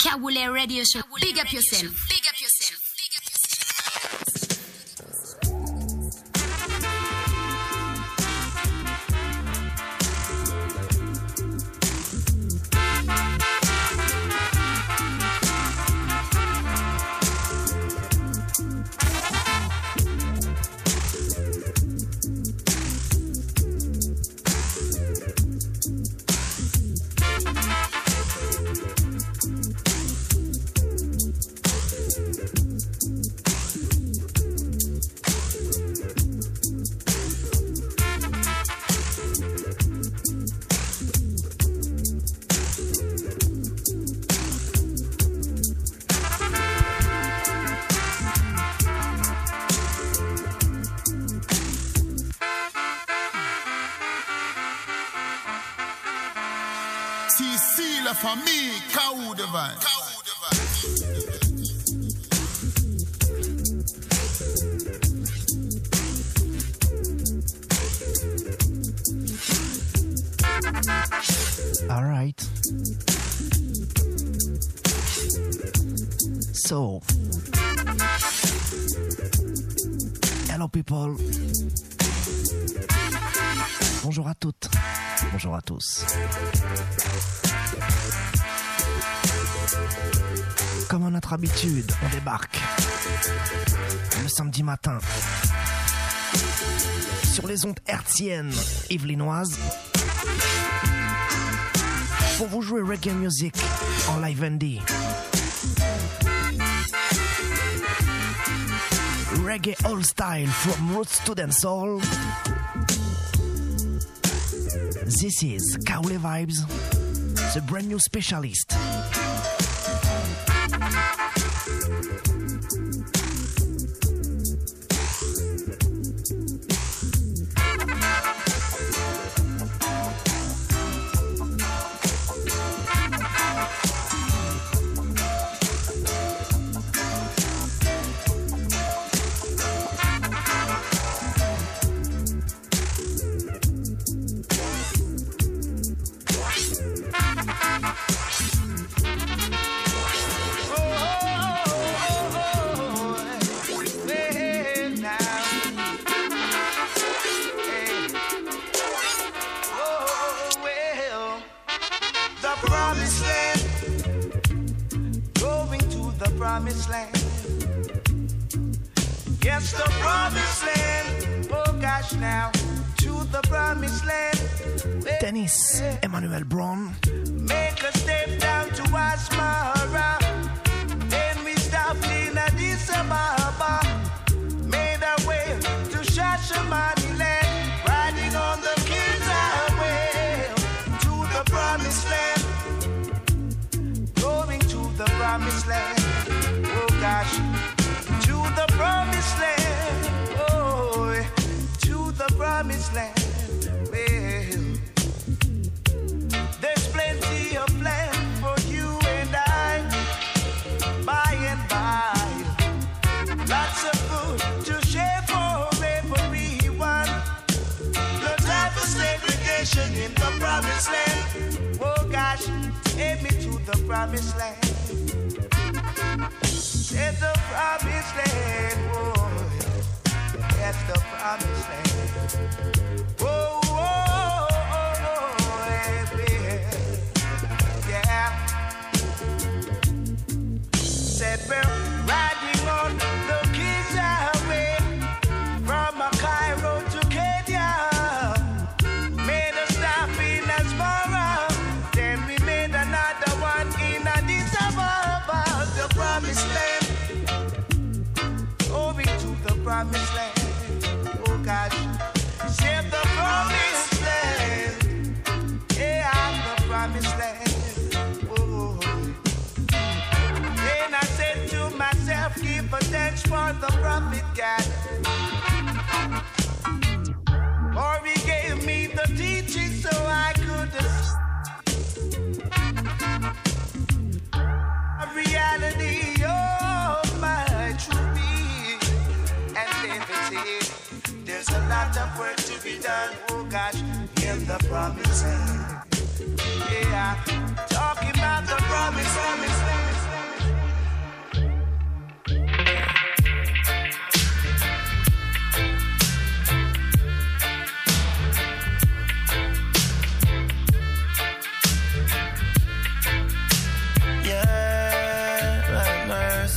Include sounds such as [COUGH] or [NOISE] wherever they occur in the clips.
Kawule Radio Show. Big up yourself. On débarque le samedi matin sur les ondes hertziennes yvelinoises pour vous jouer reggae music en live ND. Reggae old style from roots to dancehall. This is Kaule Vibes, the brand new specialist.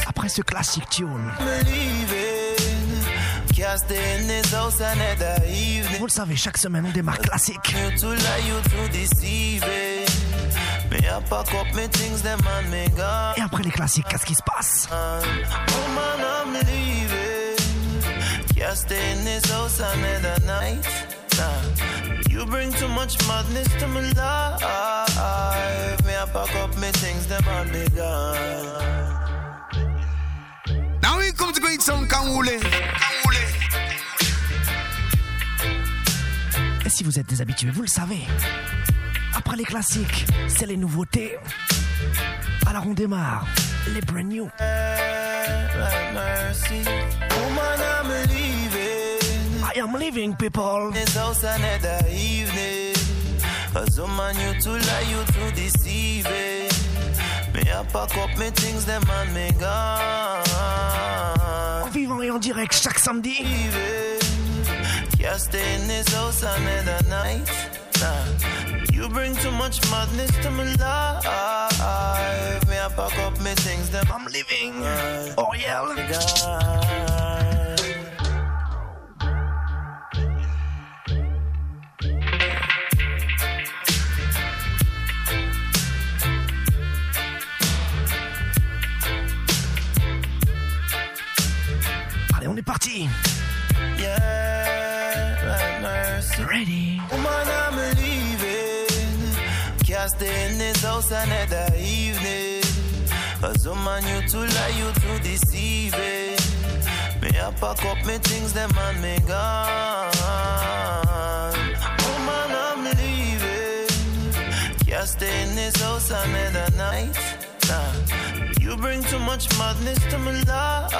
Après ce classique tune. Vous le savez, chaque semaine on démarre classique. Et après les classiques, qu'est-ce qui se passe? You bring too much madness to my life. Me, I pack up my things, them on me gone. Now we come to go eat some Et si vous êtes des habitués, vous le savez. Après les classiques, c'est les nouveautés. Alors on démarre les brand new. I am people. En vivant et en direct chaque samedi. Stay in this house another night. Nah. You bring too much madness to my life. Me I pack up me things, them I'm leaving. Oh yeah. on est parti. Ready. Woman, I'm leaving. Can't stay in this house another evening. Cause woman, you too lie, you too deceiving. Me I pack up me things, them and me gone. Woman, I'm leaving. Can't stay in this house another night. You bring too much madness to my life.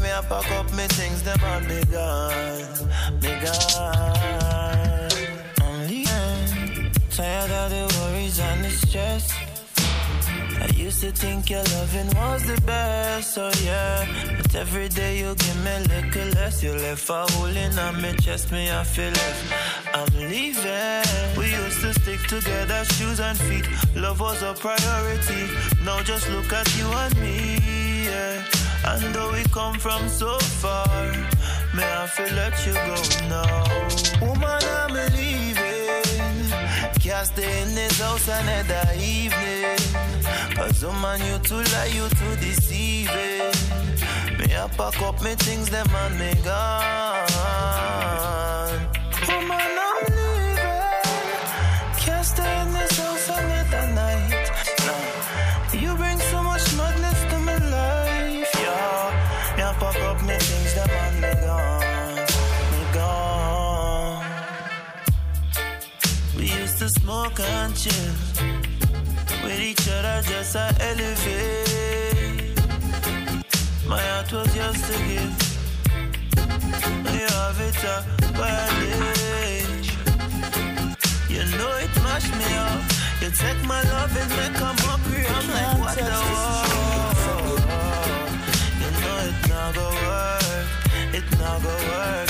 Me, I pack up my things, them on me gone, me gone. I'm leaving, tired of the worries and the stress. Used to think your loving was the best, oh yeah. But every day you give me a little less. You left a hole in my chest, me I feel left. I'm leaving. We used to stick together, shoes and feet. Love was a priority. Now just look at you and me, yeah. And though we come from so far, may I feel let you go now. Woman, I'm leaving. Can't stay in this house another evening. Cause woman, you too lie, you too deceiving. Me I pack up me things, them and me gone. Chill with each other, just a elevate. My heart was yours to give. You have it a bandage. You know it mashed me up. You take my love and make a mockery. I'm like, what the fuck? You know it not go work. It not go work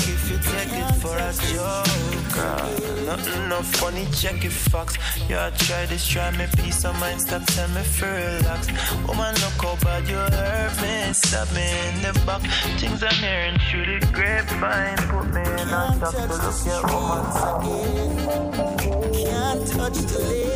for a joke. Nothing no funny, check it facts. Yeah, try this, try me peace of mind, stop tell me for relax. Woman, look how bad you hurt me, stab me in the back. Things I'm hearing through the grapevine, put me in a stop to look at woman. Can't touch the lid.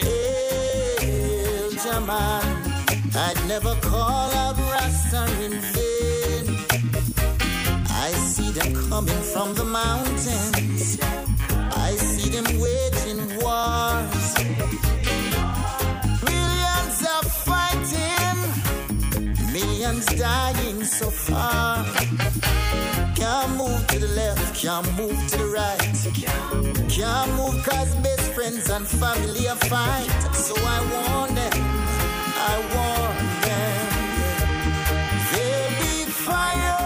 Hail, Jaman. I'd never call out Rasta in vain. I see them coming from the mountains. I see them waging wars. millions dying so far. Can't move to the left, can't move to the right. Can't move cause best friends and family are fight. So I warn them, I warn them. There'll be fire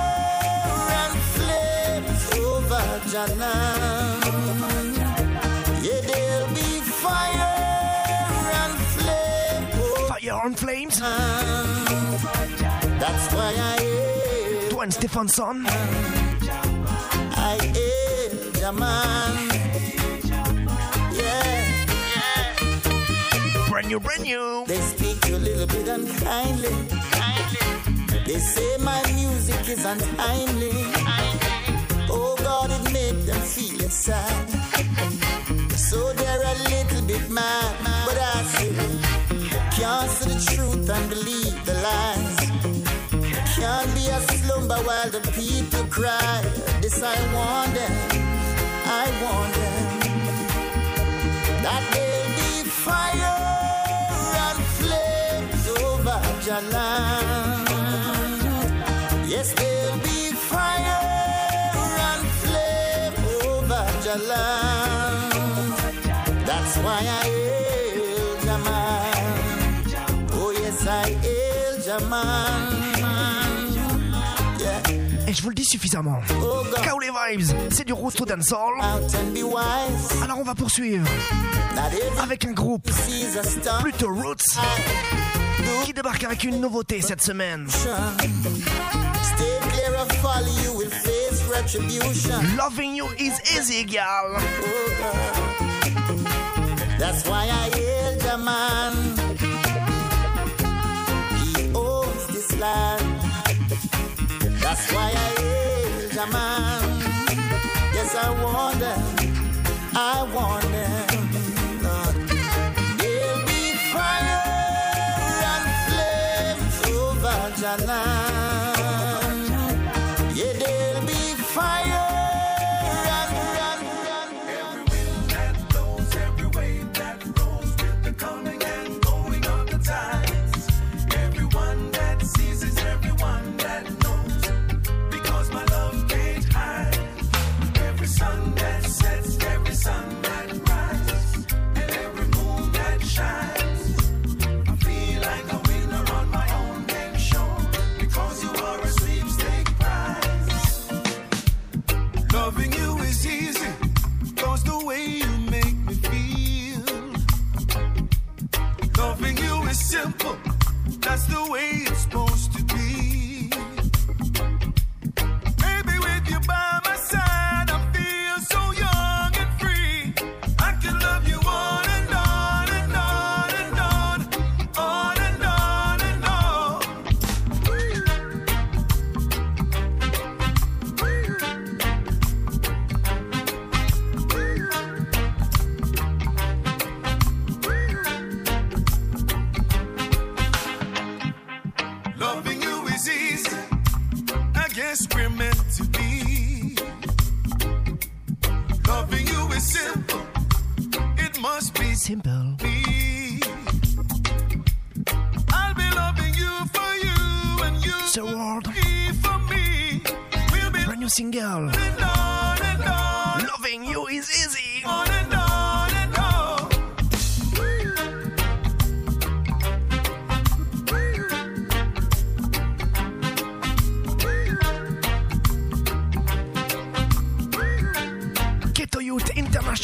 and flames over Jannah. Yeah, there'll be fire and flames. Fire and flames. That's why I am. Dwayne Stefanson. I am the man. Yeah. Brand new, brand new. They speak you a little bit unkindly. Kindly. They say my music is unkindly. Kindly. Oh God, it made them feel sad. So they're a little bit mad, but I say, can't see the truth and believe the lie. Can't be a slumber while the people cry. This I warn them, I warn them. That there'll be fire and flames over Jalan. Yes, there'll be fire and flame over Jalan. That's why I. Je vous le dis suffisamment. Oh les vibes, c'est du rosto dancehall. Alors on va poursuivre avec un groupe plutôt roots qui débarque avec une nouveauté cette semaine. Loving you is easy, gal. That's why I hail the man. That's why I is a man. Yes, I wonder, I wonder.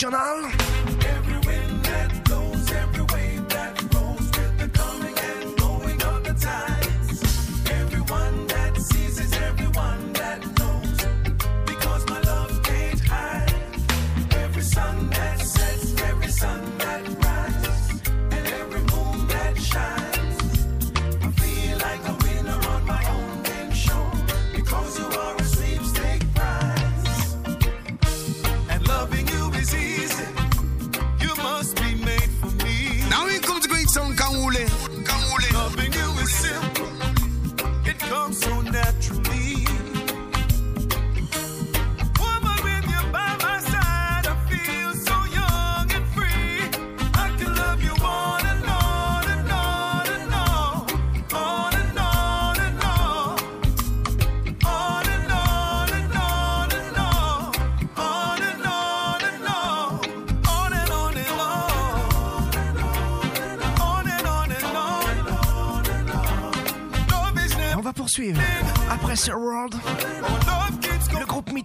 international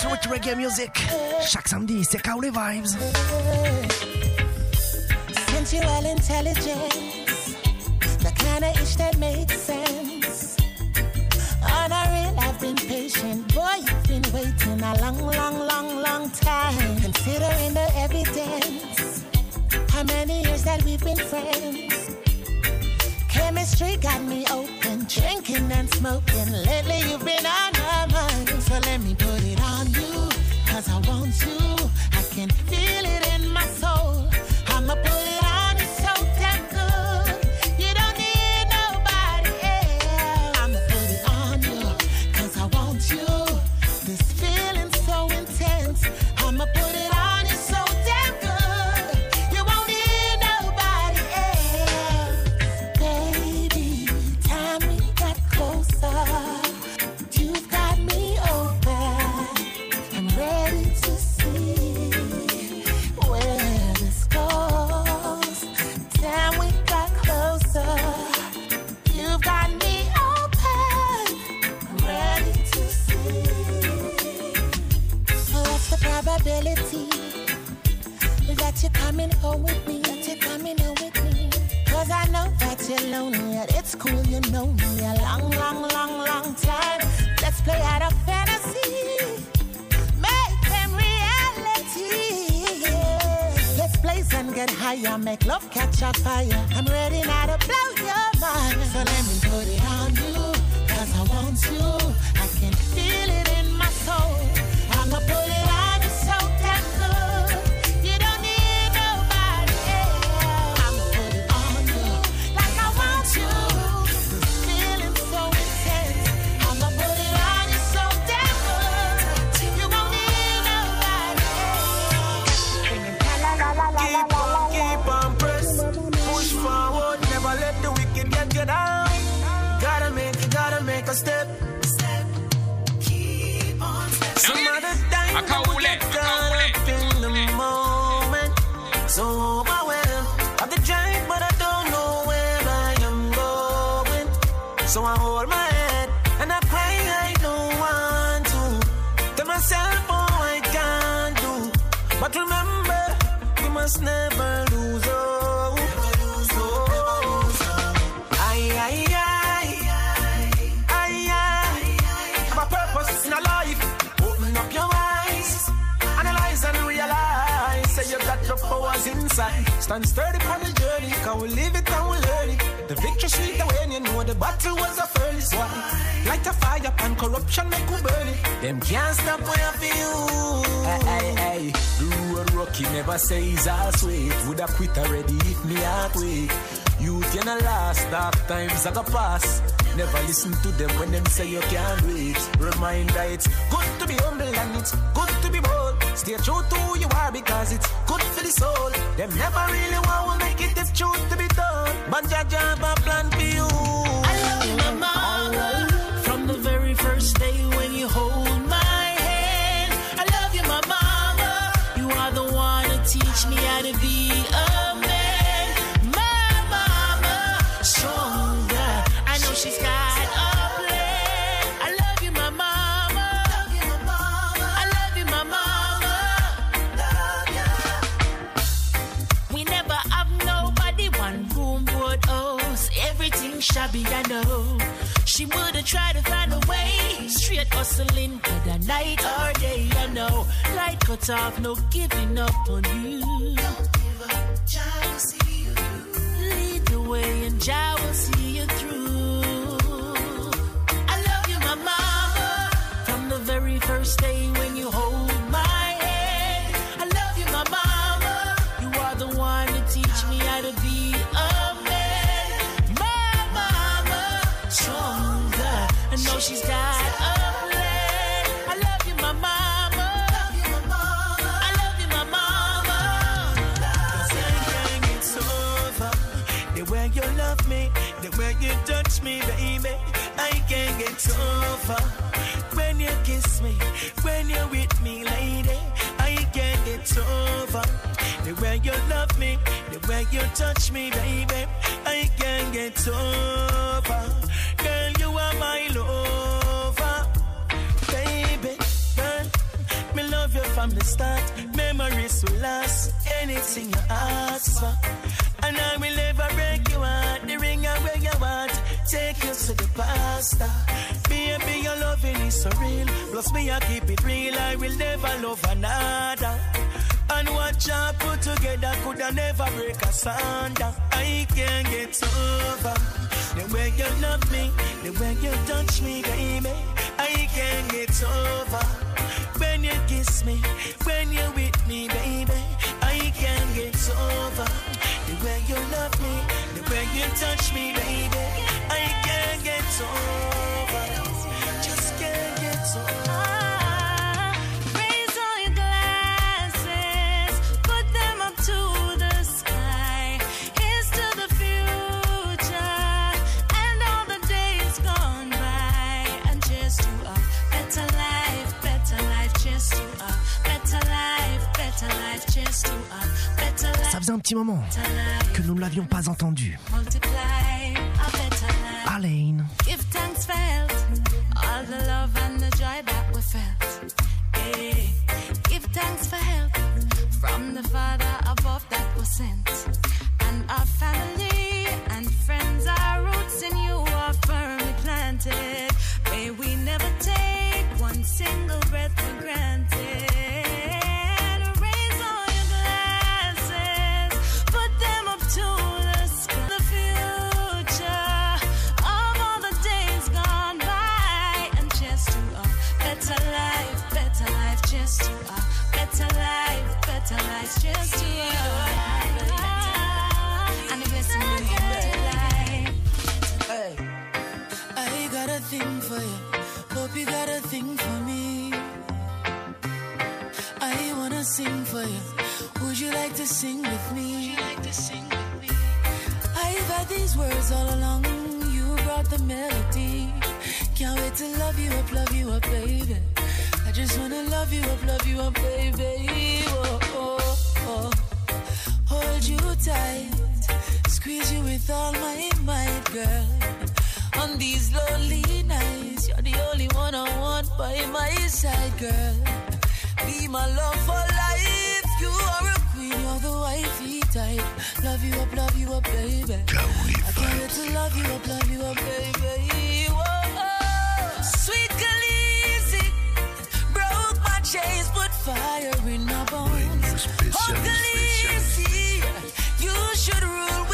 sweet reggae music. Chaque samedi, c'est Kaoulé Vibes. Sensual intelligence, the kind of ish that makes sense. On a real, I've been patient. Boy, you've been waiting a long, long, long, long time. Considering the evidence, how many years that we've been friends. You. Stand sturdy on the journey. Can we live it and we learn it? The victory sweet the when you know the battle was a furnace one. Light a fire and corruption make we burn it. Them can't stop where I feel. Hey, hey, hey. The road rocky never says I'll sweet. Would I quit already if me heart weak? Youth you not last, dark times I go pass. Never listen to them when them say you can't do it. Reminder it's good to be humble and it's good to be bold. Stay true to who you are because it's good for the soul. Them never really want to make it if truth to be done. But Jah have a plan for you. Everything. I know she would've tried to find a way straight hustling whether night or day. I know light cut off, no giving up on you. Don't give up, Jah will see you. Lead the way and Jah will see you through. I love you, my mama, from the very first day when over. When you kiss me, when you're with me, lady, I can't get over. The way you love me, the way you touch me, baby, I can't get over. Girl, you are my lover, baby. Girl, me love you from the start. Memories will last. Anything you ask for, and I will never break you heart. The ring where you want, take you to the pasta. Is so real. Plus me, I keep it real. I will never love another. And what you put together could I never break asunder. I can't get over the way you love me, the way you touch me, baby. I can't get over when you kiss me, when you're with me, baby. I can't get over the way you love me, the way you touch me, baby. I can't get over, Ça faisait un petit moment que nous ne l'avions pas entendu. Alain. Felt. Hey, eh, give thanks for help from the Father above that was sent. And our family and to sing with me? I've had these words all along. You brought the melody. Can't wait to love you up, love you up, baby. I just wanna love you up, love you up, baby. Oh, oh, oh. Hold you tight, squeeze you with all my might, girl. On these lonely nights, you're the only one I want by my side, girl. Be my love for life. You are a queen, you're the wifey type. Love you up, love you up, baby. I can't wait to love you up, love you up, baby. Whoa, oh. Sweet Khaleesi, broke my chains, put fire in my bones. Oh, Khaleesi, you should rule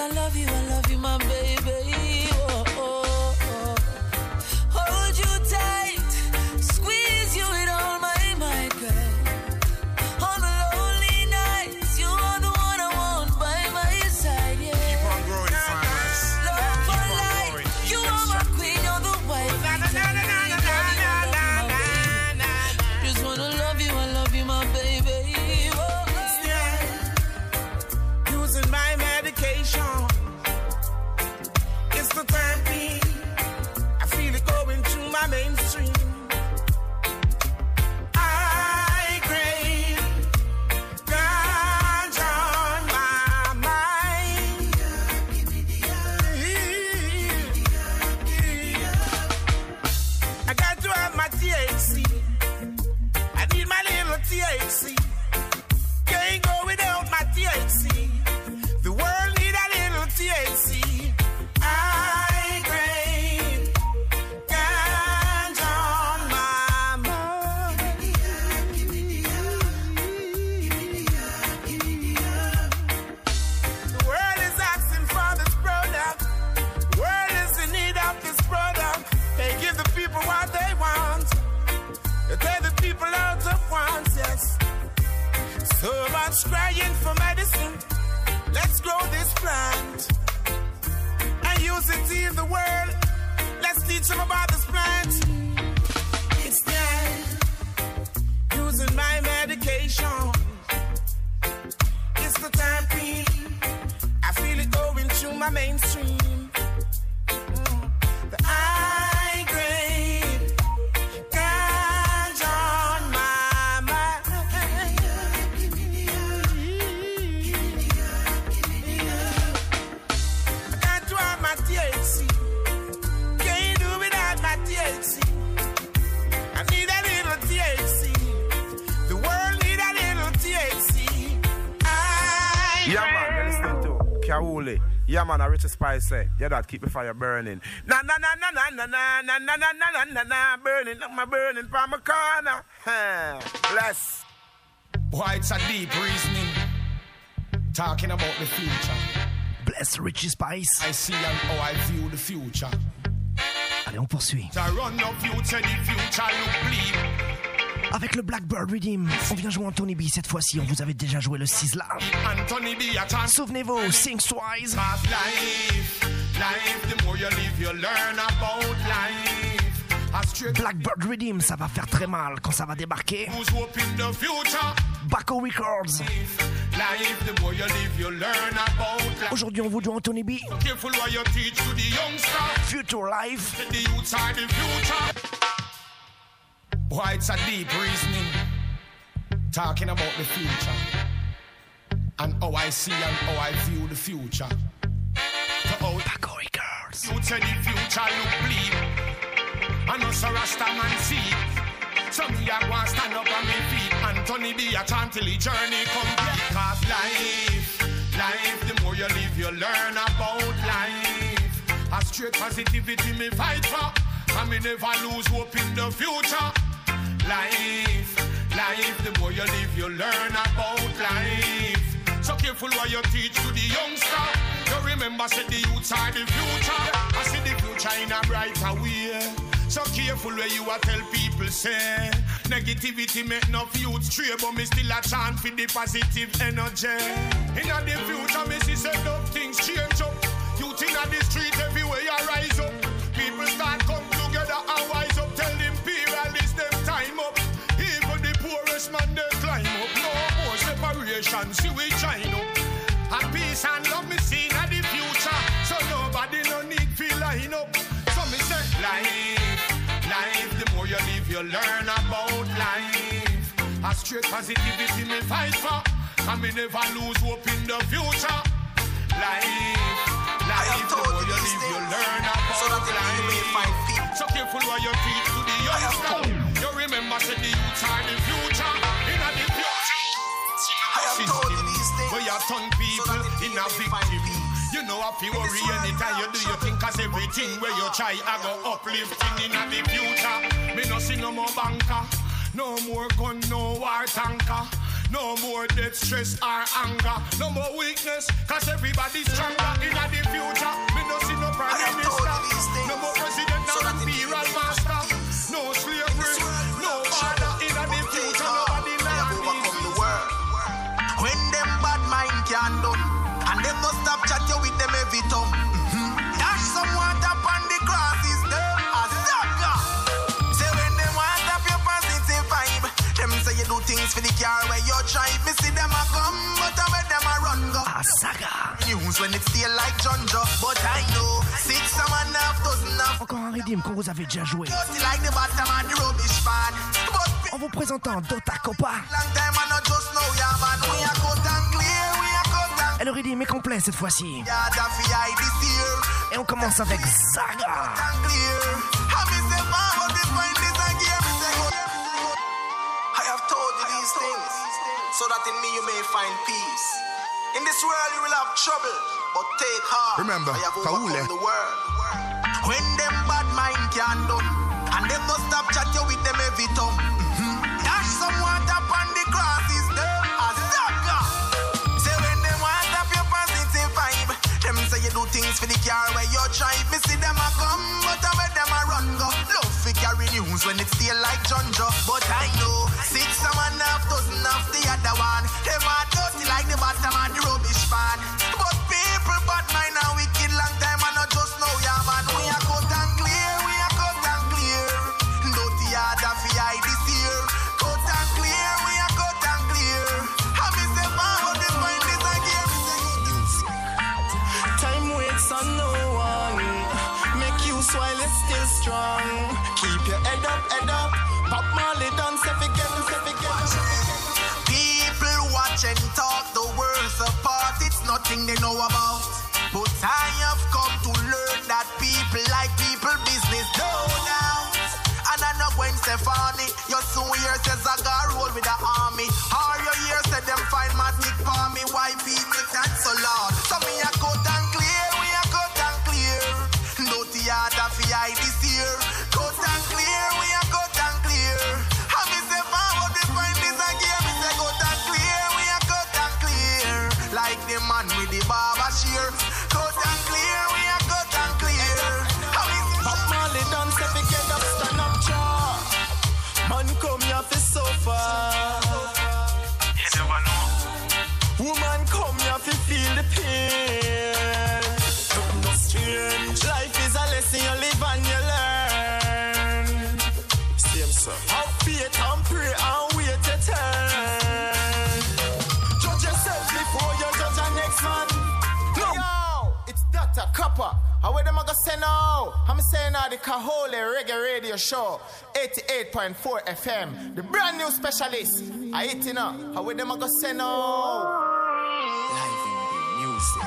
I love you, I love you, my baby. To heal the world. Let's teach them about this plant. It's dead. Using my medication. It's the therapy. I feel it going through my mainstream. Man, I Richie Spice say, yeah, that keep the fire burning. Na na na na na na na na na na na na na na burning up my burning from my corner. Bless. Boy, it's a deep reasoning. Talking about the future. Bless Richie Spice. I see how I view the future. Allez, on poursuit. The run of future, the future look bleak. Avec le Blackbird Redeem, on vient jouer Anthony B cette fois-ci. On vous avait déjà joué le. Anthony B, chance. Souvenez-vous, Sing Twice. Past life, life, the more you live, you learn about life. A straight Blackbird Redeem, ça va faire très mal quand ça va débarquer. who's hope in the future? Baco Records. Life, the more you live, you learn about life. Aujourd'hui, on vous joue Anthony B. Future Life. Boy, it's a deep reasoning. Talking about the future. And how I see and how I view the future. To how Baco Records. you say the future look bleak. And us a Rasta man see. So me a go stand up on me feet. Anthony B a chant till the journey complete. Cause life, life, the more you live, you learn about life. A straight positivity me fight for. And me never lose hope in the future. Life, life, the more you live, you learn about life. So careful what you teach to the youngster. You remember, say the youths are the future. I see the future in a brighter way. So careful where you a tell people say Negativity make no youth stray But me still a chant for the positive energy In the future me see say enough things change up Youth in the street everywhere you rise up People start come poorest man they climb up. No more separation. See we join up. And peace and love me see in the future. So nobody no need feel line up. So me say life, life The more you live you learn about life. A straight positivity me fight for. And me never lose hope in the future. Life, life The more you live you learn about so that you may life. so careful what you teach to the youngster. Things. Where turn people so in a find victim. You know if you worry anytime you do your thing Cause everything where you try I go uplifting in the future Me no see no more banker No more gun, no war tanker no more death, stress, or anger. No more weakness, cause everybody's stronger in the future. Me no see no prime I have told minister. you these things No more president, stop chat you with them every. Mhm. Dash some water upon the crosses, them a sucker. Say when them want up your positive vibe, them say you do things for the car where you drive. Me see them a come, but I where them a run go. Saga. News when it still like John Joe, but I know six and one half dozen Encore un Redeem qu'on vous avait déjà joué. dirty like the bottom the rubbish pan. En vous présentant Dota Copa. long time I not just know ya man. We a elle aurait dit mais complet cette fois-ci. Et on commence avec Saga. so that in me you may find peace. In this world you will have trouble, but take heart. Remember, I have overcome the world. When them bad mind can do, and them no stop chat you with them every tongue. Things for the car where you drive. Me see them a come, but I where them a run go. Love fi carry news when it's still like John but I know six and one half dozen of the other one. Them are Your hear says I got roll with the army. All your years said them find magic for me. Why people that so loud? Show, 88.4 FM, the brand new specialist. I hit it now. How where them I go say now? Live in the music.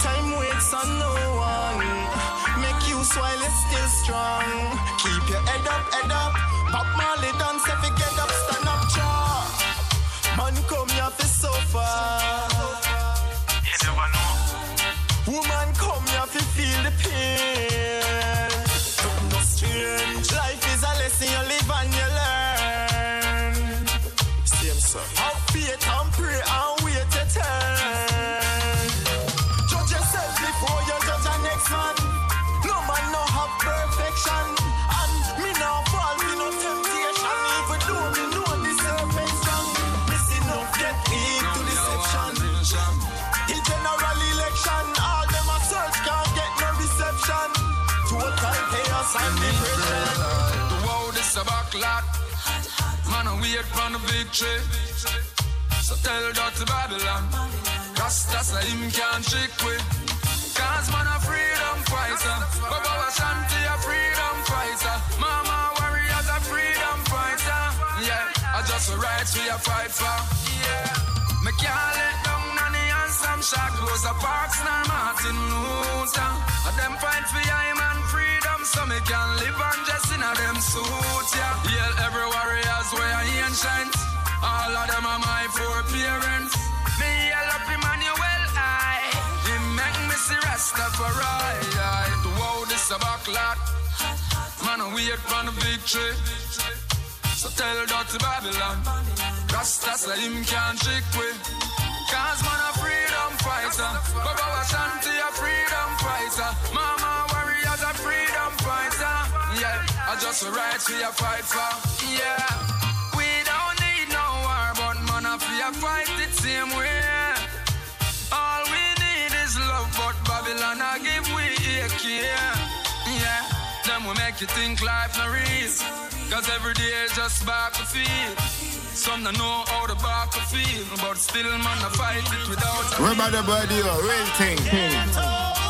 Time waits on no one. Make you while it's still strong. Keep your head up, head up. Bob Marley dance if you get up, stand up, jaw. Man come here for suffer. You never know. Woman come here to feel the pain. A backlot. Man, I wait for the victory. So tell that to Babylon. Rasta say him can't trick we. Cause man a freedom fighter. Bobo Shanti a freedom fighter. Mama warriors a freedom fighter. Yeah, I just a rights we a fight for. Yeah. Me can't let down Nanny and some shot Rosa Parks and Martin Luther. A them fight for I man freedom so me can live and just in a them suit, yeah. Yeah, every warriors wear ancient. All of them are my four parents. Me yell up Emmanuel I. He make me see Rastafari. I. The world is a backlot. Man, we wait for the victory. So tell that to Babylon. Rasta say him can't trick we. Cause man a freedom fighter. Bobo Shanti a freedom fighter. Mama I just a right we a fight for. Yeah, we don't need no war, but man a fi a fight the same way. All we need is love, but Babylon a give we AK. Yeah, them will make you think life no real. Cause every day is just back to feel. Some don't know how the back to feel, but still man a fight it without a Remember the body, a real thing. Can't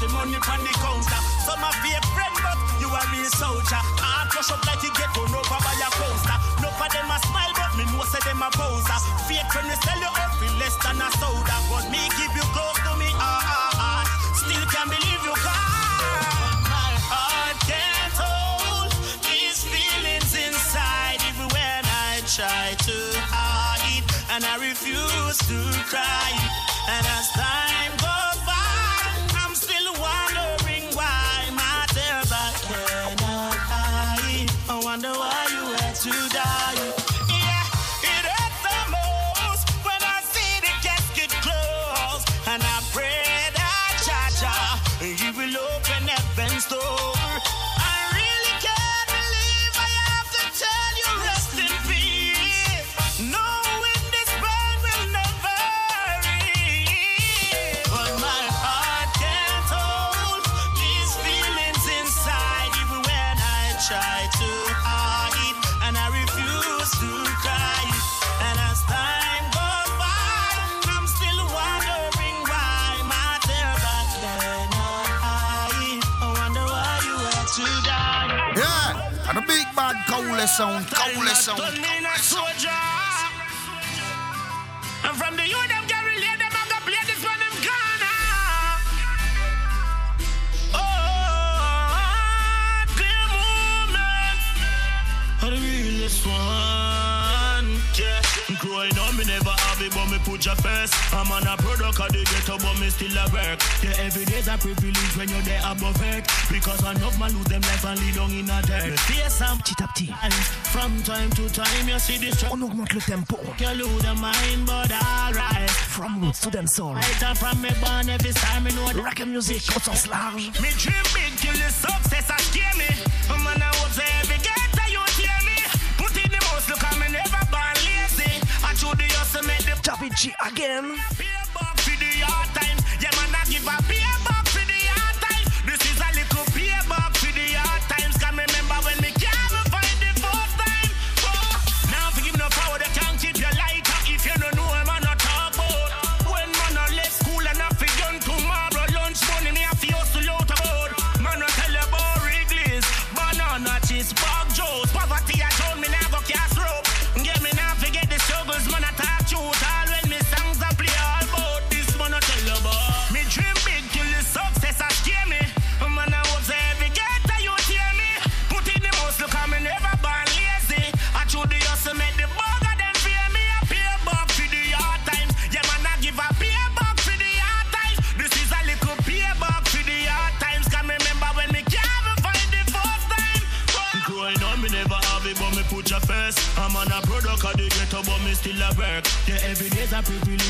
the money on the counter. Some of your friend, but you a real soldier. Heart rush up like you get run over by a coaster. No of them a smile, but me know say them a poser. Fake when we sell you out for less than a soda. But me keep you close to me, ah ah ah. Still can't believe you gone. My heart can't hold these feelings inside, even when I try to hide, and I refuse to cry. And as time sound, cool sound. And from the youth, them relate, them play this one, them Ghana. Oh, clear movement. Are the realest one, yeah. Growing up, me never have it, but me put your first. I'm on a of the ghetto, but me still a work. Yeah, every day's a privilege when you're there above work. Because enough man lose them life and lead down in a dirt. Face some Petit à petit, From time to time, you see this oh, on augmente le tempo. You lose the mind, but alright. From roots to dancehall. Right and from me born, every time me know Rock and music au sens large. Me dream big till the success a scare me. Man, I hope every ghetto you hear me. Put in the most, look me never born lazy. I show the hustle, make the David G again.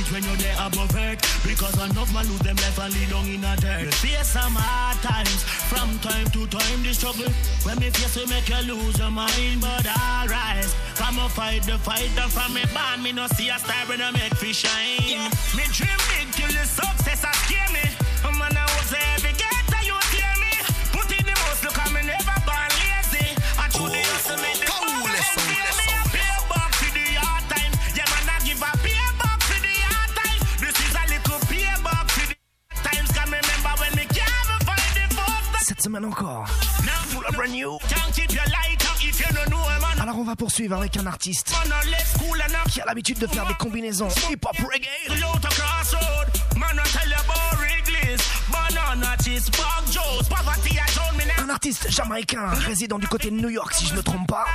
A privilege when you're there above work. Because enough man lose them life and lead down in a dirt. Face some hard times, from time to time the struggle. When me face will make you lose your mind, but alright. Come and fight the fight, and from me band, me no see a star when I make fish shine. Me dream poursuivre avec un artiste qui a l'habitude de faire des combinaisons hip-hop reggae. Un artiste jamaïcain résident du côté de New York si je ne me trompe pas.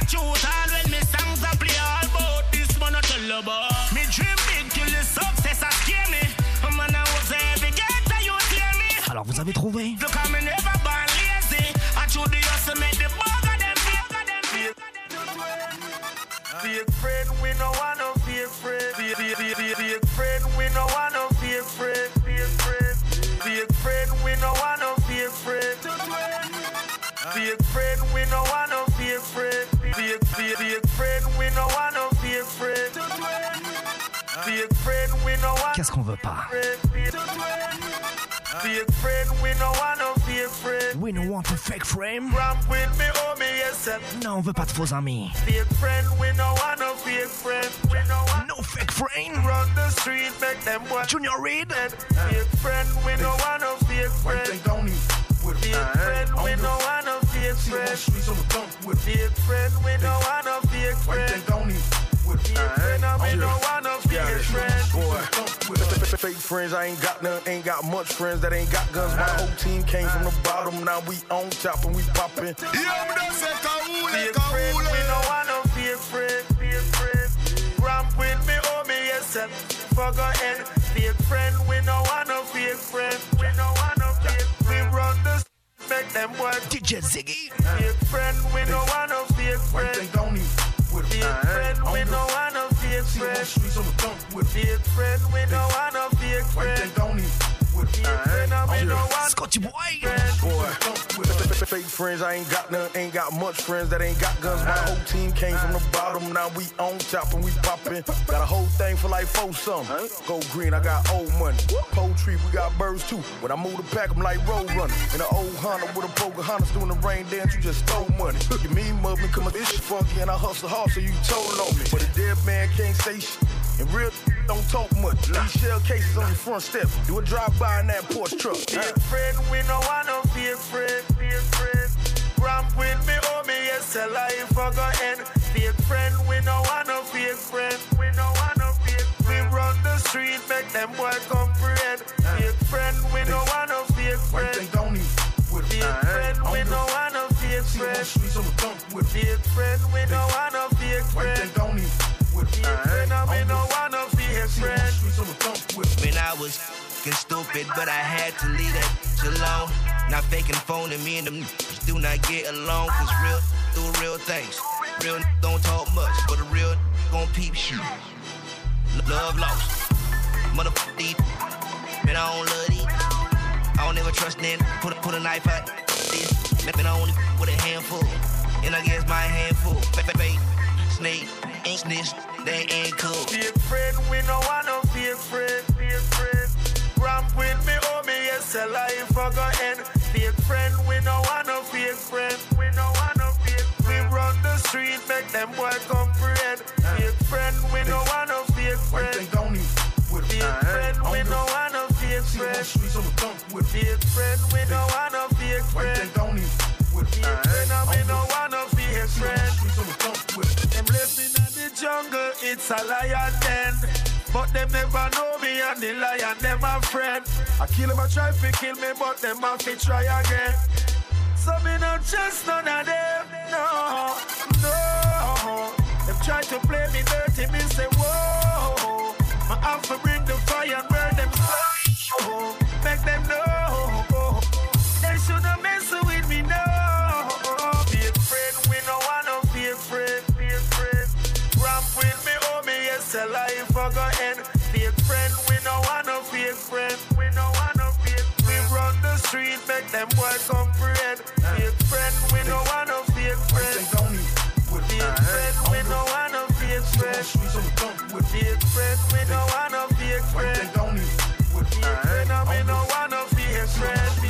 Alors vous avez trouvé? Fake friend, we no want no fake friend. Fake, friend, we no want no fake friend. Fake friend, fake friend, we no want no fake friend. Fake friend, we no want no fake friend. Fake, fake friend, we no want no fake friend. Fake friend, we no want Qu'est-ce qu'on veut pas Fake friend, we no want no want a fake frame. Ramp with me, oh me, yes, sir. Non, on veut pas de faux amis. Fake friend, we no want no fake friend. We no want No fake frame. run the street, make them watch. Junior Reid. Fake friend, we no want no fake friend. Fake friend, we no want no fake friend. Fake friend, we no want no fake friend. Fake friend, we no want no fake friend. Boy, fake friends, I ain't got none. Ain't got much friends that ain't got guns. My whole team came from the bottom. Now we on top and we poppin'. Yeah, me done say Kahule, Fake friend, we no want no fake friend. Fake friend, ramp with me, oh me, yes, sir. Fuck ahead. Fake friend, we no want no fake friend. We no want no fake friend. We run the make them work. DJ Ziggy. Fake friend, we no want no fake friend. Friend, we no want no fake friend. Fake friend, we no want no fake friend. Scotty Boy. Fake friends, I ain't got none. Ain't got much friends that ain't got guns. My whole team came from the bottom. Now we on top and we poppin'. Got a whole thing for like four something. Go green, I got old money. Poultry, we got birds too. When I move the pack, I'm like road running. In an old Honda with a Pocahontas doing the rain dance, you just stole money. You mean mug me, cause my this shit funky and I hustle hard, so you told on me. But a dead man can't say shit. And real [LAUGHS] don't talk much. Leave shell cases on your front step. Do a drive by in that Porsche truck. Fake friend, we no want no fake friend. Fake friend, ramp with me, oh me, yes, a life for go end. Fake friend, we no want no fake friend. We no want no fake friend. We run the street, make them boy comprehend. Fake friend, we no want no fake friend. Fake friend, we no want no fake friend. Fake friend, we no want no fake friend. Fake friend, we no want no fake friend. When I was fucking stupid, but I had to leave that alone. Not faking phoning me and them do not get along, cause real do real things. Real don't talk much, but a real gon' peep shoot. Love lost. Motherfucker, these, man, I don't love these. I don't ever trust them. Put a, put a knife out this. Man, I only with a handful. And I guess my handful. Fake, fake, snake, ain't snitch, they ain't cool. Be a friend, we no want no be a friend, be a friend. Ramp with me, oh me, yes, a life for go end. Be a friend, we no want no fake friend, we no want no fake We run the street, make them boy comprehend. Be a friend, we no want no fake friend. Be a friend, we no want no fake friend. Be a friend, we no want no fake friend. Be a friend, we no want fake friend. Them me in the jungle, it's a lion den. But them never know me and the lion, them a friend. I kill them, I try to kill me, but them a fi try again. So me no trust none of them, no, no. Them try to play me dirty, me say whoa. My have to bring the fire and burn them slow. Make them know. A life for end. A friend, we no want no fake friend, we no want no fake We run the street, make them boy comprehend. Be a friend, we no want no fake friend. A friend, we no want no fake friend. Be a friend, we no want no fake friend. Be a friend, we no want no fake. Be a friend,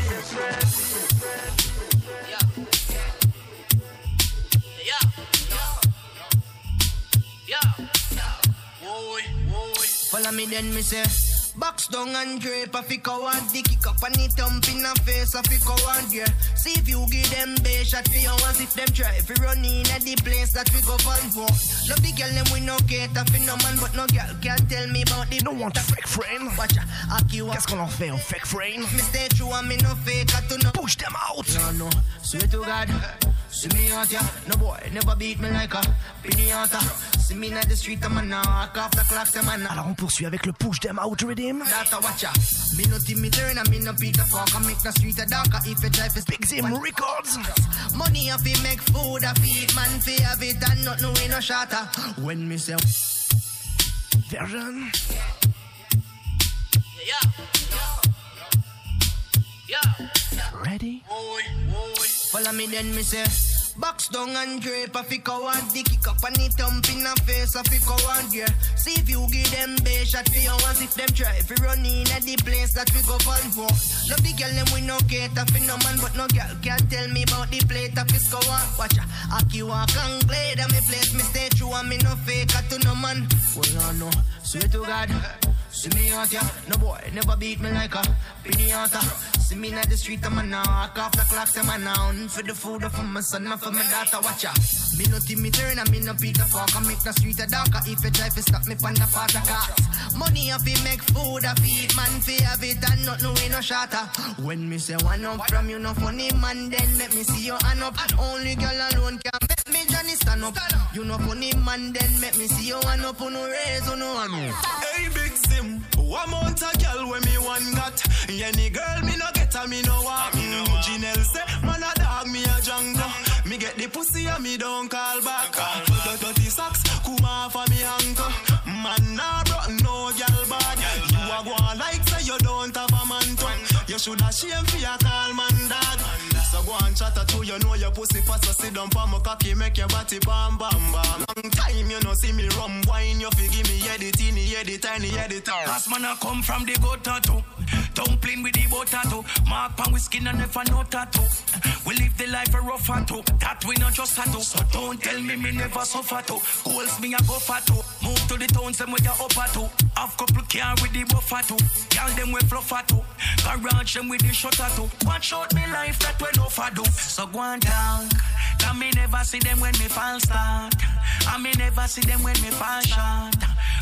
Follow me then, me say. Box down and drape a fi coward The kick up and it thump in a face a fi coward yeah. See if you give them base shot your ones If them try fi run in at the place that we go fun for. Love the girl them we no cater fi no man But no girl can tell me about the No one fake friend. Watch ya, aki wa Qu'est-ce qu'on en fait, on fake friend? Me stay true and me no fake at to no Push them out. No, no, swear to God See me out ya, no boy, never beat me like a pinata. See me in the street, I'm a knock off the clocks, I'm a knock. Alors on poursuit avec le push them out rhythm Data watcha. Me no Timmy Turner, me no Peter Parker. Make the street a darker if you try to Big Zim Records. Money if you make food, a feed man fi have it and not no way no shatter. When me say version. Yeah. Yeah. Ready? Follow me then me say Box down and drape a fi coward The kick up and it thump in a face a fi coward yeah. See if you give them base shot for your ones If them try fi run in at the place that we go for. Love the girl them we no cater fi no man But no girl can tell me about the plate of his cover Watch ya, Aki walk and glade And me place me stay true and me no fake I to no man. Well no no, swear to God See me out ya, no boy never beat me like a pinata. See me in the street, I'm a knock off the clocks, I'm a noun. For the food for my son, for my daughter, watch ya Me no Timmy Turner, me no Peter Parker Make the street a darker. If you try to stop me from the part of cars Money if you make food, I feed man fi have it and not no way no shatter When me say one up from you, no funny man Then let me see your hand up. Only girl alone can make me Johnny stand up. You no funny man, then make me see your hand up. On no raise, on no hand Hey, big one amount of girl when me one got. Any girl me no get a me no want. Janelle say, man a dog me a Django. Me get the pussy and me don't call back. Dirty socks come off of me ankle. Man nah brought no girl bad. You a go like say you don't have a man. You shoulda shame for your call man go and chat to you know your pussy fast. So sit down for my cocky make your body bam bam bam. Long time you no see me rum wine. You fi give me head it in, head it tiny, head it out. Last man I come from the gutter too. Dumpling with the tattoo. Mark pan with skin and never no tattoo. We live the life a rough tattoo. That we not just tattoo. So don't tell me me never suffer too. Goals me a go for too. Move to the towns and with your upper too. Have couple car with the buffer too. Girl them with fluffer too. Garage them with the shutter too. Watch out me life that we no for do. So go and talk. Cause me never see them when me fall start. And me never see them when me fall short.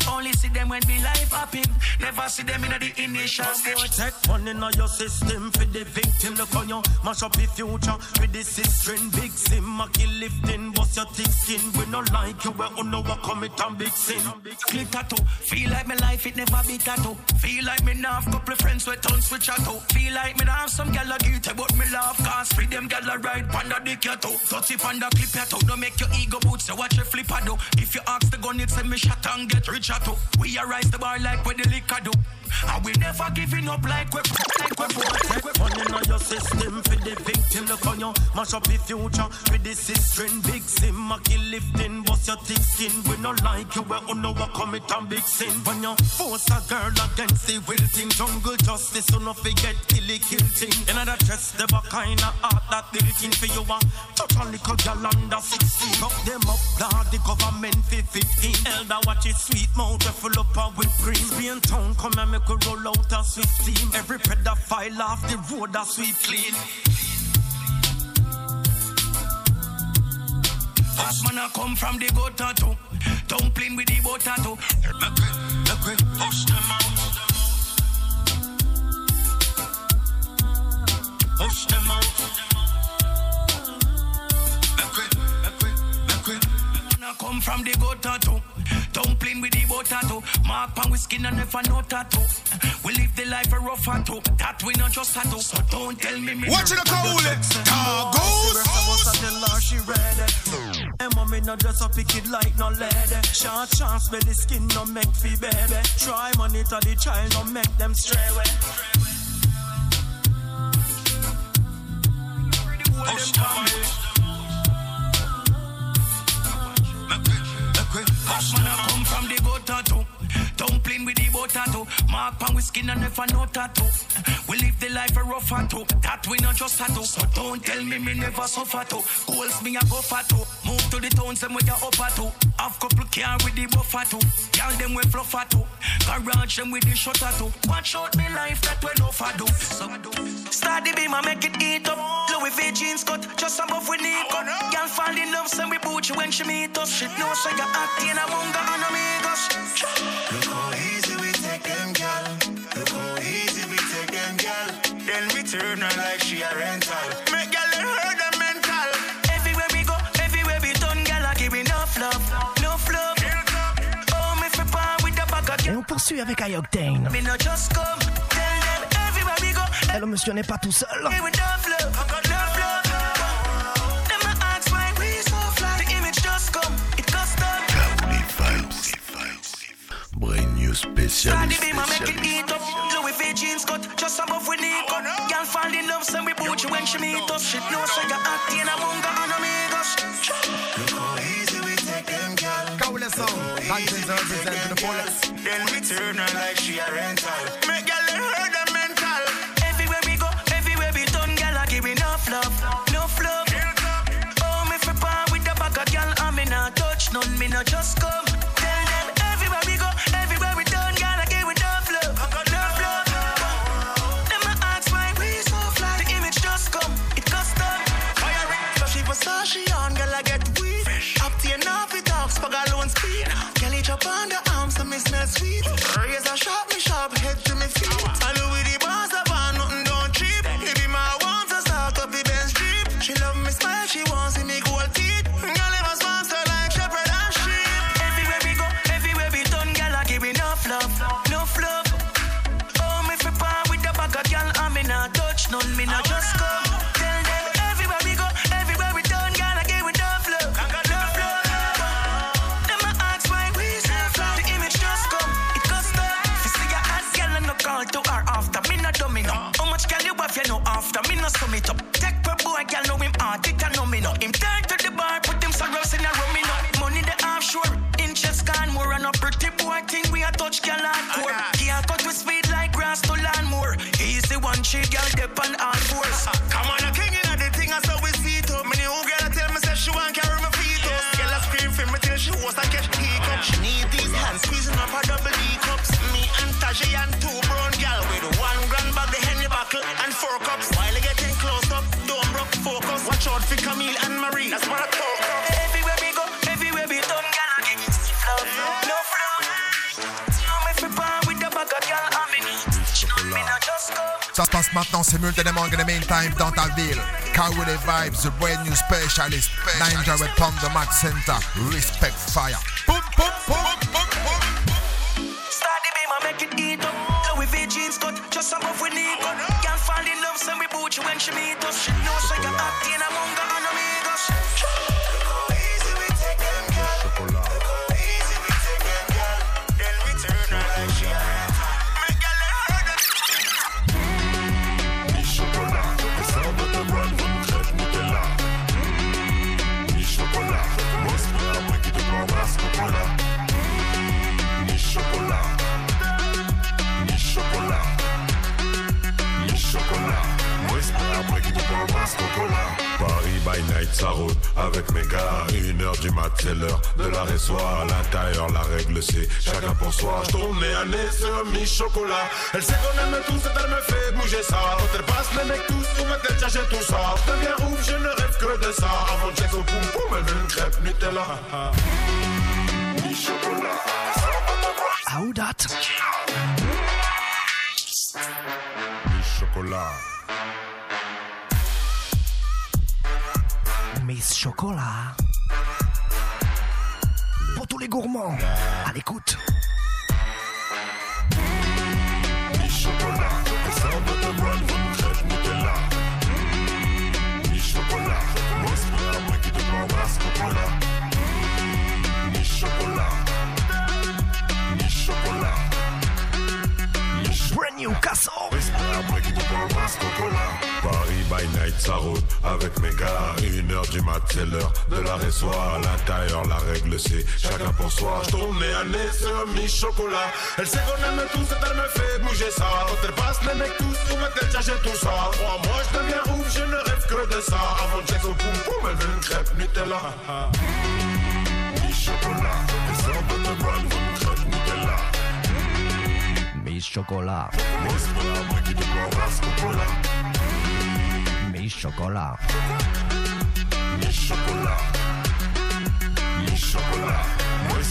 Only see them when me life happen. Never see them in the initial stage. Take money in your system for the victim. Look on you, mash up the future with the string. Big sim, kill lifting, bust your thick skin. We no like you, we on know what commit and big sin. Click tattoo, feel like my life it never be tattoo. Feel like me now have couple friends with tons switch tattoo. Feel like me now have some gal guilty, but me laugh cause free them gal ride panda dick ya too. Touchy panda clip ya too. Don't make your ego boots, so watch your flip a do. If you ask the gun, it's a me shot and get rich a. We a rise the bar like where the liquor do. And we never giving up like we like we Take money in your system for the victim. Look on you, mash up the future with the string. Big sim, a kill lifting, bust your thick skin. We no like you, we on know what commit and big sin. When you force a girl against the will thing, jungle justice, so no forget kill it, kill thing. Another dress, the kind of art that building for you. Want touch a little girl under 16. Up them up, the government for 15. Elder watch it sweet mouth, full up of whipped cream. Spain town, come and make we roll out a swift team. Every pedophile off the road a sweep clean. Man a come from the gutter too. Dumpling with the butter too. Make we push them out. Push them out. We, make we. Man a come from the gutter too. Dumpling with the butter too. Mark pan with skin and never no tattoo. We live the life a rough tattoo. That we not just tattoo. So don't tell me me. Watch it, call it. Goose. she ready. And mommy no dress up pick it like no lady. Short chance belly skin no make fi baby. Try money to the child no make them stray away. Push Boss man a come from the gutter too. Dumpling with the butter too. Mark pan with skin and never no tattoo. We live the life a rough too. That we not just tattoo. So don't tell me me never suffer too. Goals me a go for too. Move to the towns and with your upper two. Have couple car with the buffer too. Girl them with fluffer two. Garage them with the shutter too. Watch out me life that we no for. So start the beam and make it eat up. Louis V jeans cut just some above we knee cut. Girl fall in love send we boot you when she meet us. She know so you acting among the amigos. Look how easy we take them, girl. Look how easy we take them, girl. Then we turn her like she a rental. Them a ask why we so fly. The image just come, it custom. Brand new Started specialist. be my make it eat up. Louis V jeans cut, just above we knee cut. Girl fall in love, send we boot you when she meet us. She know so you acting among the amigos. Look how easy we take them, girl. Kaule song. Contents are represented to the fullest. Then we turn her like she a rental. Make girl let her the mental. Everywhere we go, everywhere we turn, girl, I give enough love, enough love. Oh, me fi part with the bag of girl, and me not touch none, me not just come. Up on the arms, so me smell sweet. Razor sharp, me sharp, head to me feet. After, me no sum it up. Take per boy, girl know him hard, it can know me no. Him turn to the bar, put some rose in a rum, me no. Money the offshore, inches gone more, and a pretty boy thing we a touch girl hardcore. Ah, maintenant simultanément in the meantime dans ta ville. Kawule Vibes, the brand new specialist. Ninja with Pump the Max Center. Respect fire. Chocolat. Ça roule avec mes gars. Une heure du mat, c'est l'heure de l'arrêt soir. À l'intérieur, la règle c'est chacun pour soi. J'tourne nez à nez sur mi chocolat. Elle sait qu'on aime tous, elle me fait bouger ça. Quand elle passe, les mecs tous ma tête, chercher tout ça. Moi, moi, je deviens ouf, je ne rêve que de ça. Avant de check au poum poum, elle veut une crêpe Nutella. Mi chocolat. Elle sort de te run, veut une crêpe Nutella. Miss Chocolat. Moi, c'est pas moi qui te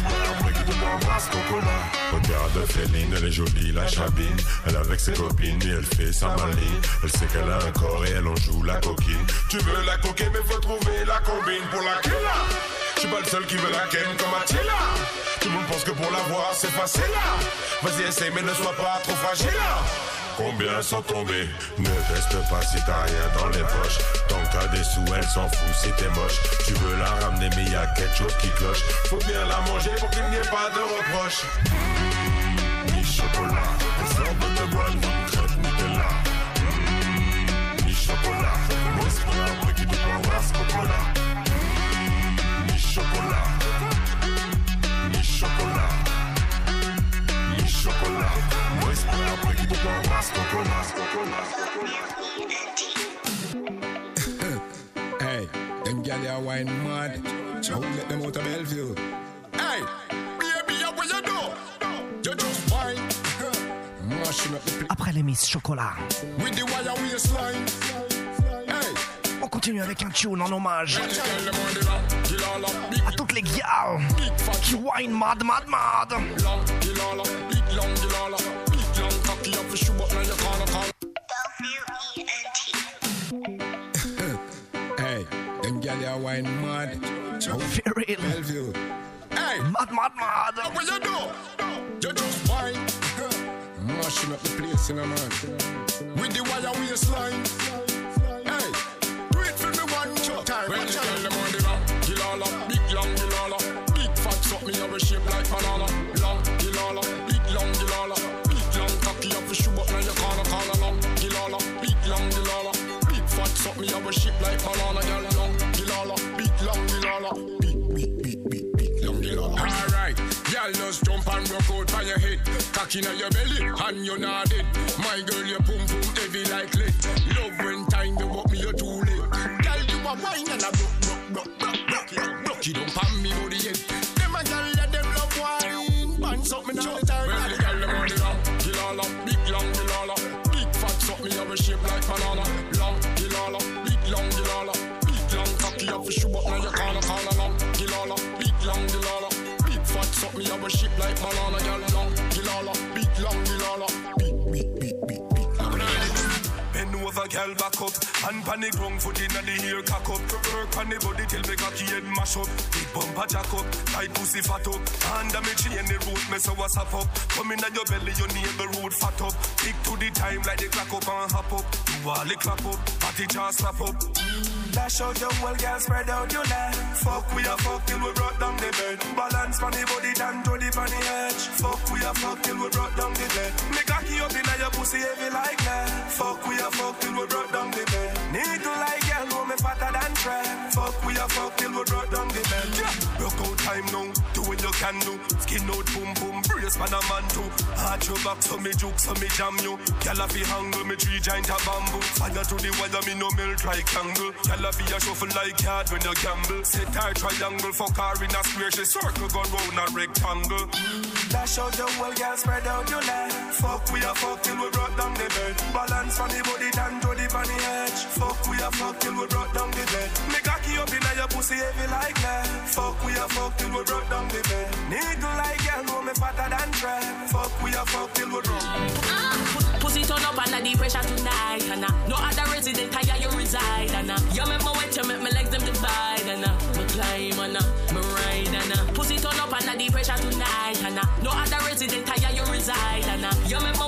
pas moi qui te ramasse Coca-Cola. Regarde Féline, elle est jolie, la chabine. Elle est avec ses copines et elle fait sa maline. Elle sait qu'elle a un corps et elle en joue la coquine. Tu veux la coquer, mais faut trouver la combine pour la killa. Je suis pas le seul qui veut la ken comme Attila. Tout le monde pense que pour la voir, c'est facile. Vas-y, essaye, mais ne sois pas trop fragile. Combien sont tombés Ne reste pas si t'as rien dans les poches. Tant t'as des sous, elle s'en fout si t'es moche. Tu veux la ramener, mais y quelque chose qui cloche. Faut bien la manger pour qu'il n'y ait pas de reproche. Mi chocolat, them gyal ya wine mad. So let them out of Bellevue? Hey, baby, what you do? You just wine. Mashing up the place Après les Miss Chocolat, with the wire waistline. Hey, on continue avec un tune en hommage à toutes les gars qui wine mad, mad, mad. Gyal ya wine mad. For real. Bellevue. Hey, Mad, mad, mad. what you do? You just wine. Mashing up the place, you know, man. With the wire waistline. Hey, do it for me one shot time. When you tell them on the long, Gilala, big long Gilala, big fat suck me have a shape like banana. Long Gilala, big long Gilala, big long cocky up for shoe, but now you can't call along. Gilala, big long Gilala, big fat suck me have a shape like banana. Gilala, Cock in your belly and you're not dead. My girl, your pum pum heavy like lead. Love when time you walk me, you're too late. Girl, you a wine and a broke, broke, broke, broke, broke, broke. You don't pan me body girl back up. And panic wrong foot in the ear cock up. Work on the body till me cocky head mash up. Big bumper jack up, tight pussy fat up. Under me chain the root me so what's up up. Come in your belly, your navel root fat up. Tick to the time like the clock up and hop up. You all the clap up, party just slap up. Dash out your whole girl, spread out your leg. Fuck we a fuck till we brought down the bed. Balance on the body, down to the funny edge. Fuck we a fuck till we brought down the bed. Me cocky up in your pussy heavy like that. Fuck we a fuck till we brought down the bed. Need to like girl, know me fatter than Fred. Fuck we a fuck till we brought down the bed. Yeah. Broke out time now, do what you can do. Skin out boom boom, brace man a man too. Heart your back so me juke so me jam you. Girl a fi hangle me tree giant a bamboo. Fire to the wire me no melt like candle. Girl a fi a shuffle like card when you gamble. Set her triangle, fuck her in a square. She circle go round a rectangle. Dash out your whole girl, spread out your leg. Fuck we a fuck till we brought down the bed. Balance on the body, down to the funny edge. Fuck we a fuck till we brought down the bed. Me cocky up in your pussy heavy like that. Fuck we a fuck till we brought down the bed. Nigga like girl, know me fatter than Fred. Fuck we a fuck till we brought. Pussy turn up under the pressure tonight, and uh, no other resident higher you reside, and uh, you make me wet, you make me legs them divide, and uh, me climb, and uh, me ride, and uh, pussy turn up under the pressure tonight, and uh, no other resident higher you reside, and uh, you make me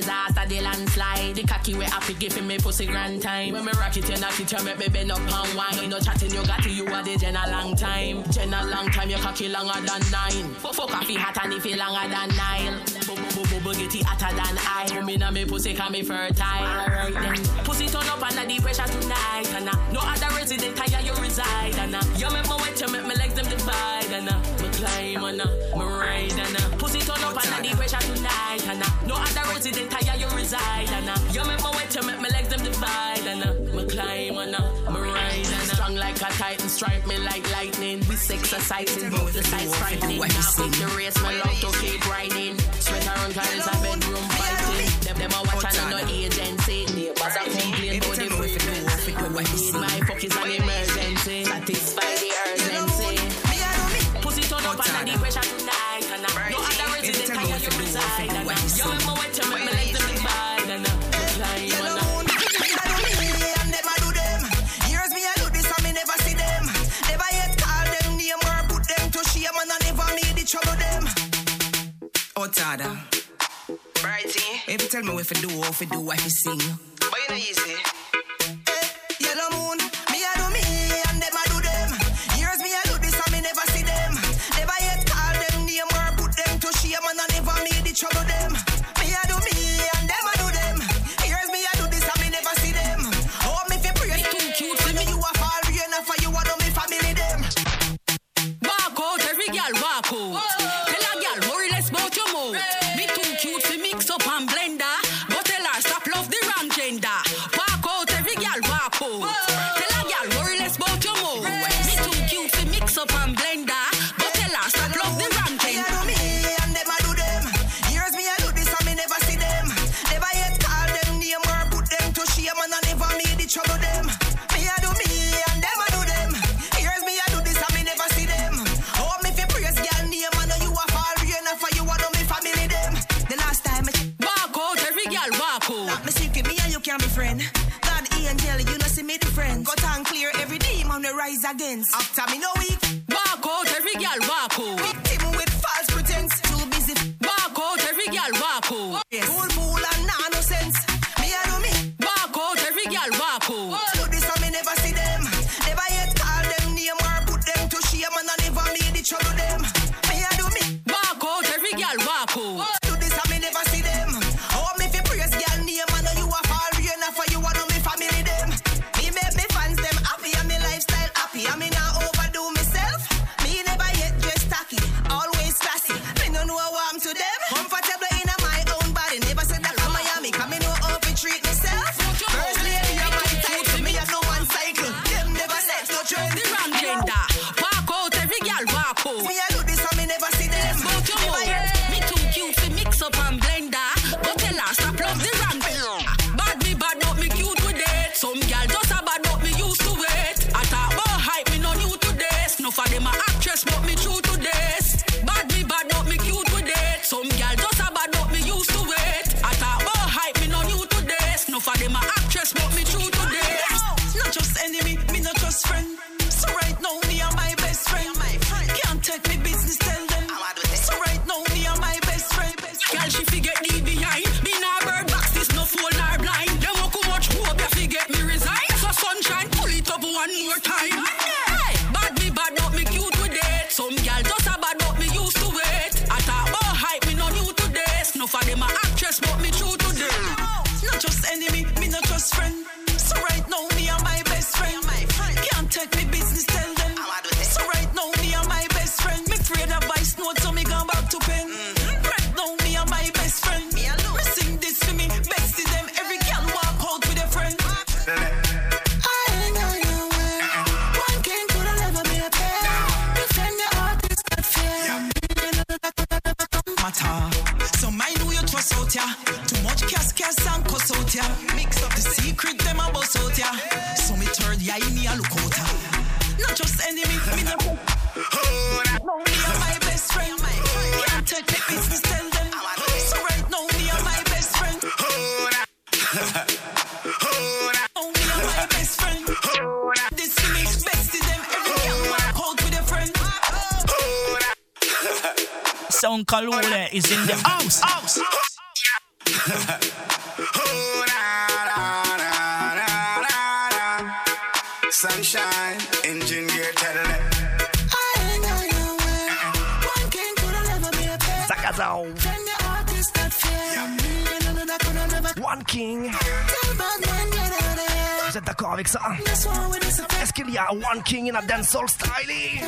disaster, the landslide, the cocky we happy giving me pussy grand time. When me rock it, you knock it, you make me bend up and wine. You no chatting, you got it, you are the gen a long time, gen a long time, your cocky longer than nine. Fuck, fuck off, hot and if it longer than Nile. Bubble, get it hotter than I. Me na me pussy can me fertile. Alright then. Pussy turn up under the pressure tonight. And uh, no other resident higher you reside. And uh, you make me wet, you make me legs them divide. And uh, me climb and uh, me ride. And uh, pussy turn up under the pressure tonight. No other resident higher you reside. And uh, you make me wet, you make my legs them divide. And uh, me climb and uh, me ride. And uh, strong like a titan, strike me like lightning. We exercising both the sides frightening. Now the race, my love to Brighty. If you tell me what to do, what to do, what to sing. But you know easy. We against. After me no week. Kalule is in the house. house. oh, na, na, na, Sunshine, engine gear, tell Down. One King. Vous êtes d'accord avec ça Est-ce qu'il never. One King in a dancehall style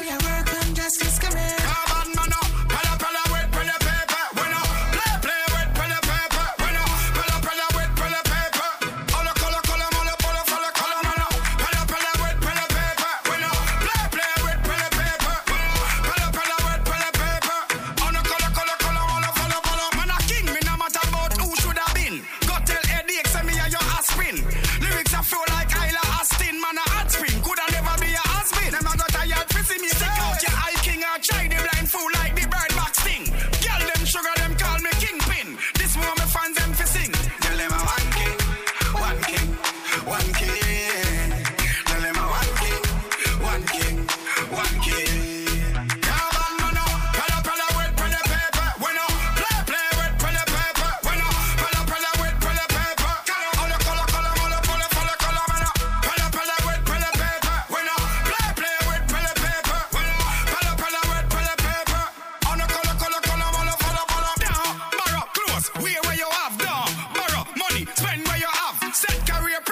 Set career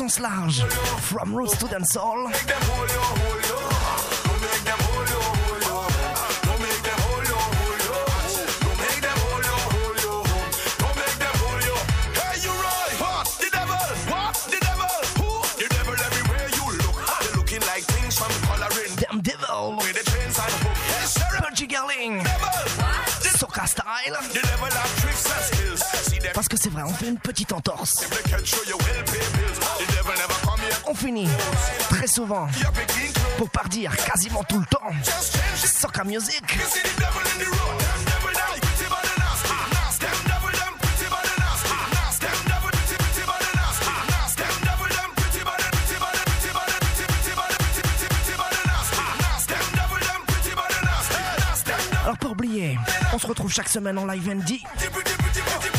sens large. From roots to dancehall. Parce que c'est vrai, on fait une petite entorse. On finit très souvent, pour pas dire quasiment tout le temps, Soca Music. Alors pas oublier on se retrouve chaque semaine en live ND.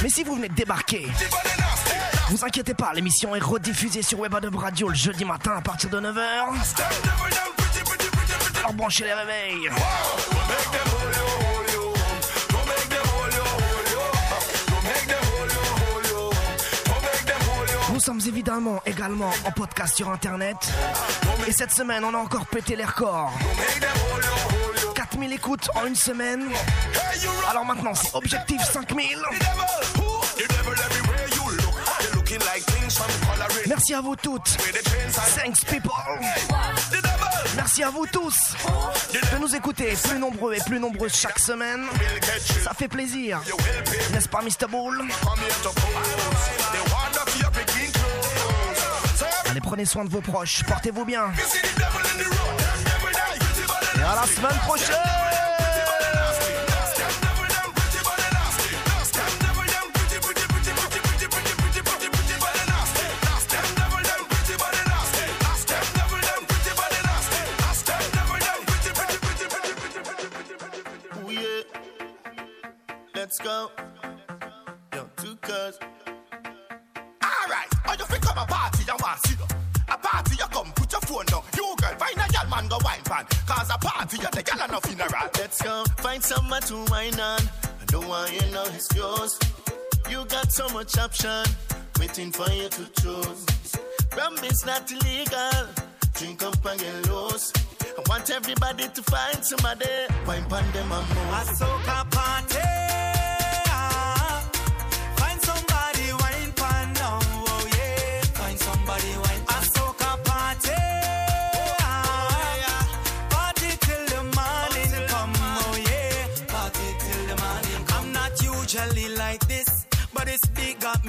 Mais si vous venez de débarquer, vous inquiétez pas, l'émission est rediffusée sur Webadub Radio le jeudi matin à partir de 9h. Alors branchez les réveils. Nous sommes évidemment également en podcast sur internet. Et cette semaine, on a encore pété les records. 4000 écoutes en une semaine. Alors maintenant, c'est objectif 5000. The devil everywhere you look. They're looking like things from coloring. Merci à vous toutes. Thanks people. Merci à vous tous de nous écouter plus nombreux et plus nombreuses chaque semaine. Ça fait plaisir. N'est-ce pas, Mr. Clothes. Allez, prenez soin de vos proches. Portez-vous bien. À la semaine prochaine. Let's go. Yo, two cuz. You the gal enough funeral. Let's go. Find someone to wine on. I don't want you know it's yours. You got so much option. Waiting for you to choose. Rum is not illegal. Drink up and get loose. I want everybody to find somebody. Wine pan them and move. A soca party.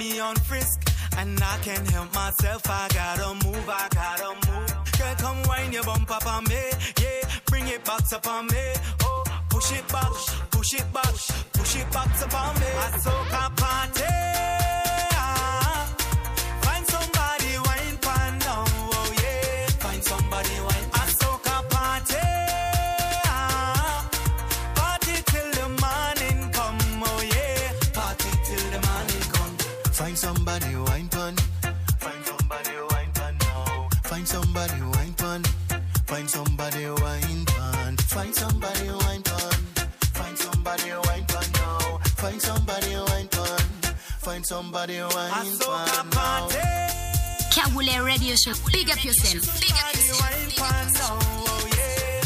Me on frisk. And I can't help myself, I gotta move, I gotta move. Girl, come wine your bump up on me, yeah. Bring it back up on me, oh. Push it back, push it back, push it back up on me. A soca party. Somebody wine pan now. Kawule Radio Show. Big up yourself. Big up yourself.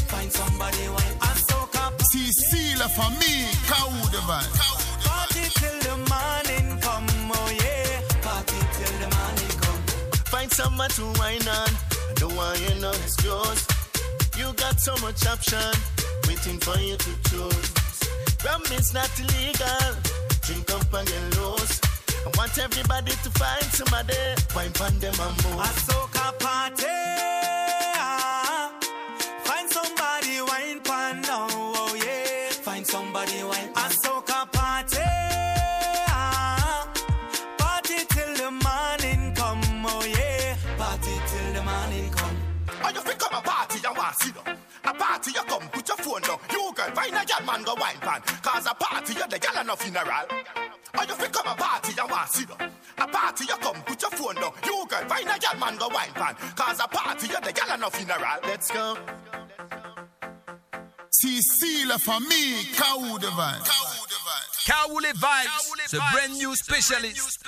Find somebody wine. A CC la famille, Kaou de Party till the morning come, oh yeah. Party till the morning come. Find someone to wine on. I don't want you know yours. You got so much option. Waiting for you to choose. Rum is not illegal. Drink up and get loose. I want everybody to find somebody. Wine pan them and move. A soca party. ah. Find somebody wine pan now, oh yeah. Find somebody wine. A soca party. ah. Party till the morning come, oh yeah. Party till the morning come. Oh you think come a party you want see them. A party you come put your phone down. You girl find a gal man go wine pan. Cause a party you're the gal enough funeral. Oh you think come a party you want see them. A party you come put your phone down. You girl find a gal man go wine pan. Cause a party you're the gal enough funeral. Let's go. CC la famille, Kaou de Vibe. Kawule Vibes, the brand new specialist.